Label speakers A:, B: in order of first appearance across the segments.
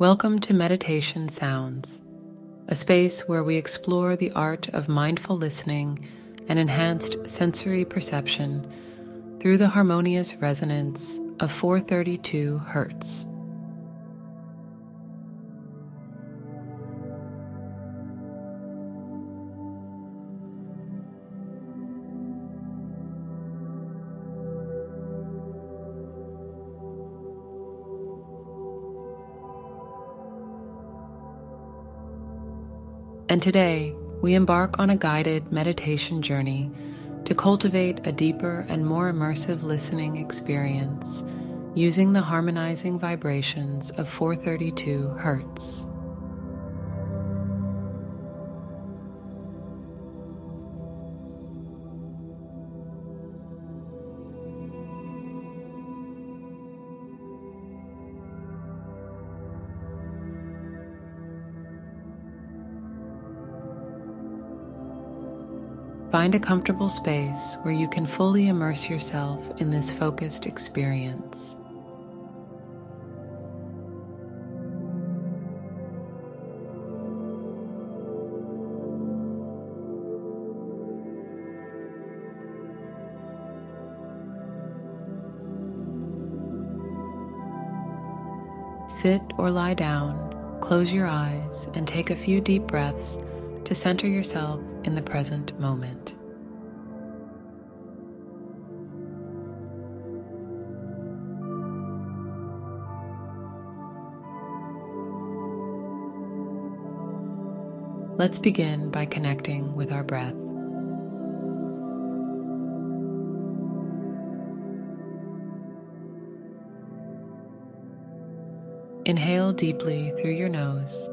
A: Welcome to Meditation Sounds, a space where we explore the art of mindful listening and enhanced sensory perception through the harmonious resonance of 432 Hertz. And today, we embark on a guided meditation journey to cultivate a deeper and more immersive listening experience using the harmonizing vibrations of 432 Hertz. Find a comfortable space where you can fully immerse yourself in this focused experience. Sit or lie down, close your eyes, and take a few deep breaths to center yourself in the present moment. Let's begin by connecting with our breath. Inhale deeply through your nose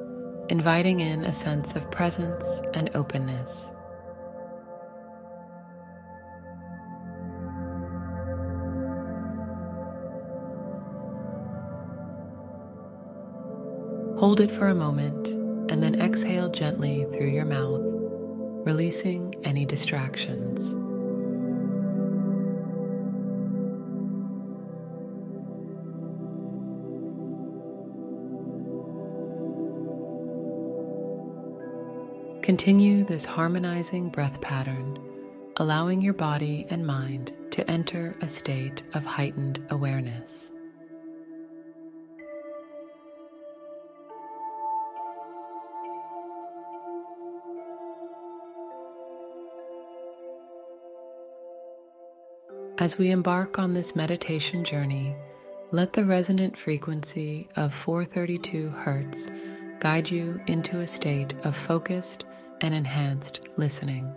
A: inviting in a sense of presence and openness. Hold it for a moment and then exhale gently through your mouth, releasing any distractions. Continue this harmonizing breath pattern, allowing your body and mind to enter a state of heightened awareness. As we embark on this meditation journey, let the resonant frequency of 432 Hz guide you into a state of focused and enhanced listening.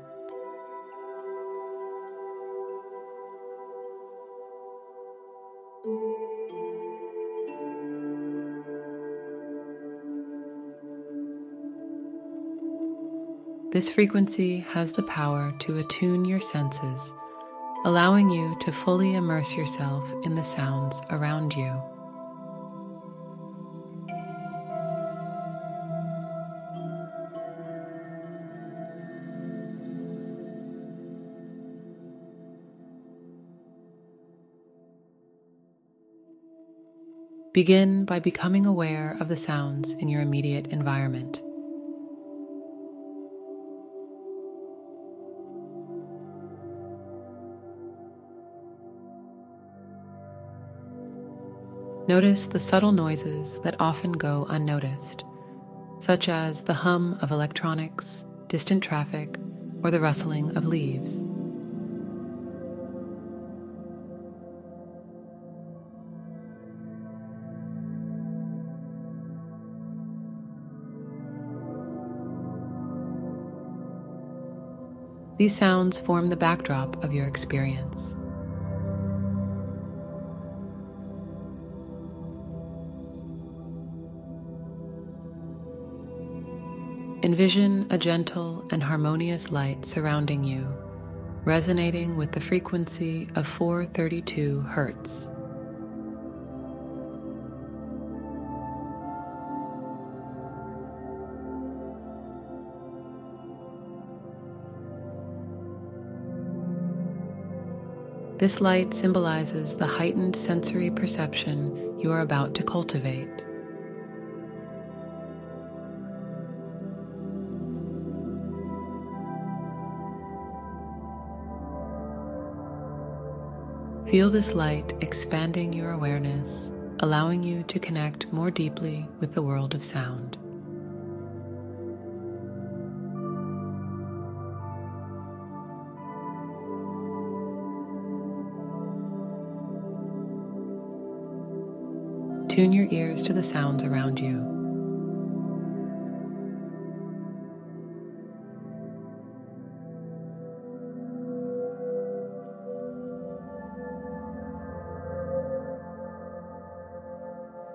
A: This frequency has the power to attune your senses, allowing you to fully immerse yourself in the sounds around you. Begin by becoming aware of the sounds in your immediate environment. Notice the subtle noises that often go unnoticed, such as the hum of electronics, distant traffic, or the rustling of leaves. These sounds form the backdrop of your experience. Envision a gentle and harmonious light surrounding you, resonating with the frequency of 432 Hertz. This light symbolizes the heightened sensory perception you are about to cultivate. Feel this light expanding your awareness, allowing you to connect more deeply with the world of sound. Tune your ears to the sounds around you.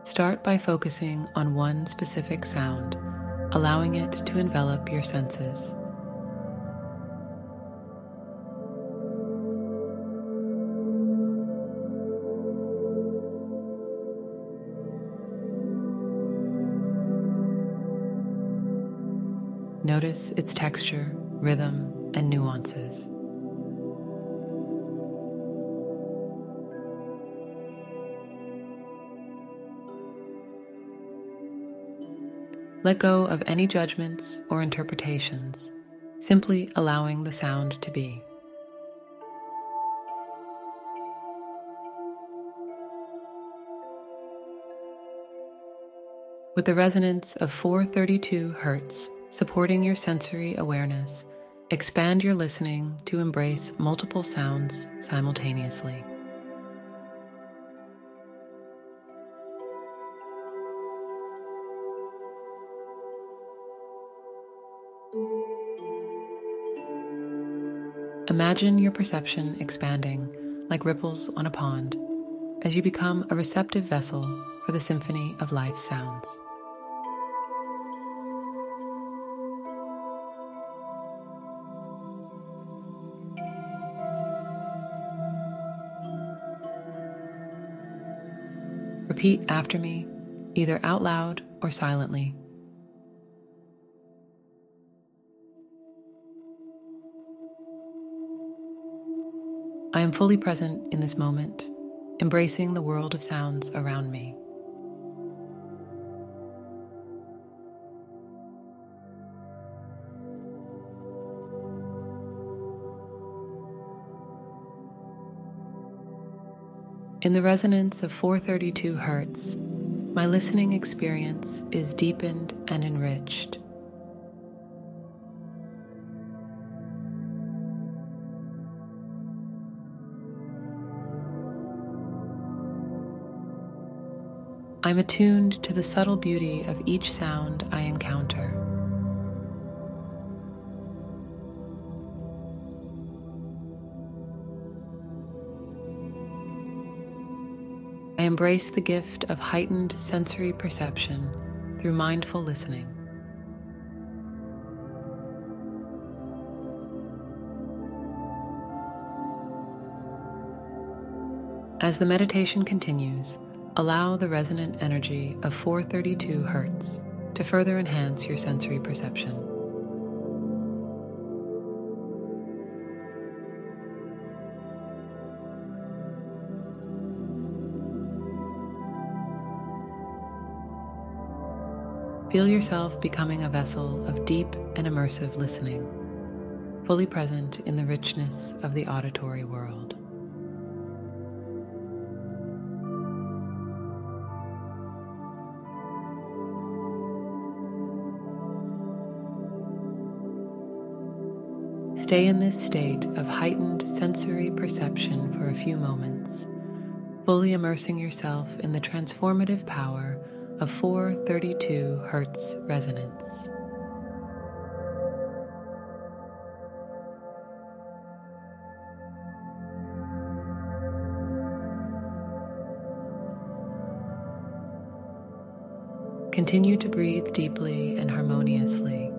A: Start by focusing on one specific sound, allowing it to envelop your senses. Notice its texture, rhythm, and nuances. Let go of any judgments or interpretations, simply allowing the sound to be. With the resonance of 432 Hertz supporting your sensory awareness, expand your listening to embrace multiple sounds simultaneously. Imagine your perception expanding like ripples on a pond as you become a receptive vessel for the symphony of life's sounds. Repeat after me, either out loud or silently. I am fully present in this moment, embracing the world of sounds around me. In the resonance of 432 Hertz, my listening experience is deepened and enriched. I'm attuned to the subtle beauty of each sound I encounter. I embrace the gift of heightened sensory perception through mindful listening. As the meditation continues, Allow the resonant energy of 432 Hz to further enhance your sensory perception. Feel yourself becoming a vessel of deep and immersive listening, fully present in the richness of the auditory world. Stay in this state of heightened sensory perception for a few moments, fully immersing yourself in the transformative power of 432 Hertz resonance. Continue to breathe deeply and harmoniously,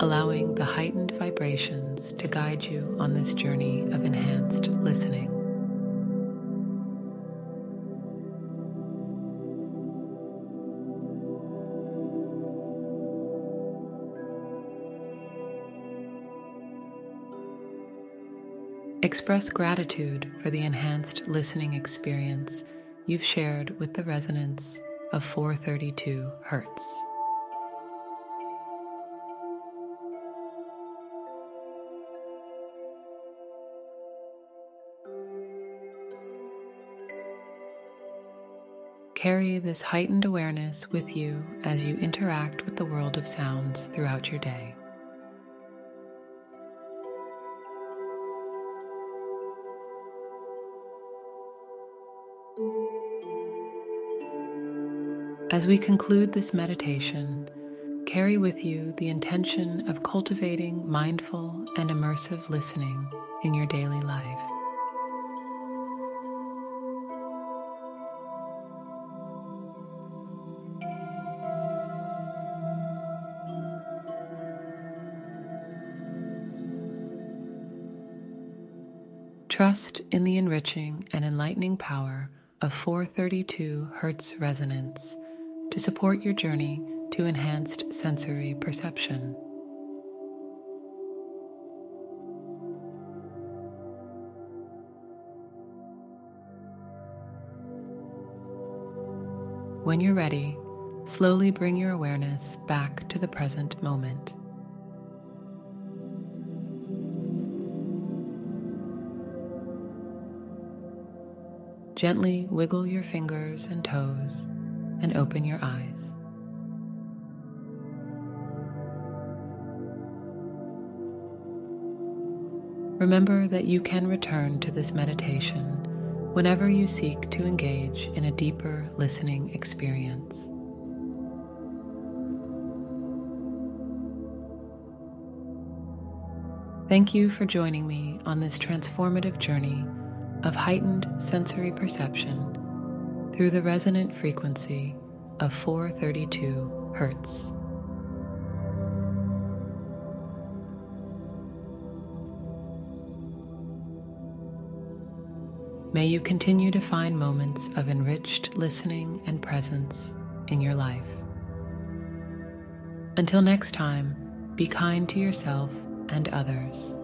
A: allowing the heightened vibrations to guide you on this journey of enhanced listening. Express gratitude for the enhanced listening experience you've shared with the resonance of 432 Hertz. Carry this heightened awareness with you as you interact with the world of sounds throughout your day. As we conclude this meditation, carry with you the intention of cultivating mindful and immersive listening in your daily life. Trust in the enriching and enlightening power of 432 Hertz resonance to support your journey to enhanced sensory perception. When you're ready, slowly bring your awareness back to the present moment. Gently wiggle your fingers and toes and open your eyes. Remember that you can return to this meditation whenever you seek to engage in a deeper listening experience. Thank you for joining me on this transformative journey of heightened sensory perception through the resonant frequency of 432 Hertz. May you continue to find moments of enriched listening and presence in your life. Until next time, be kind to yourself and others.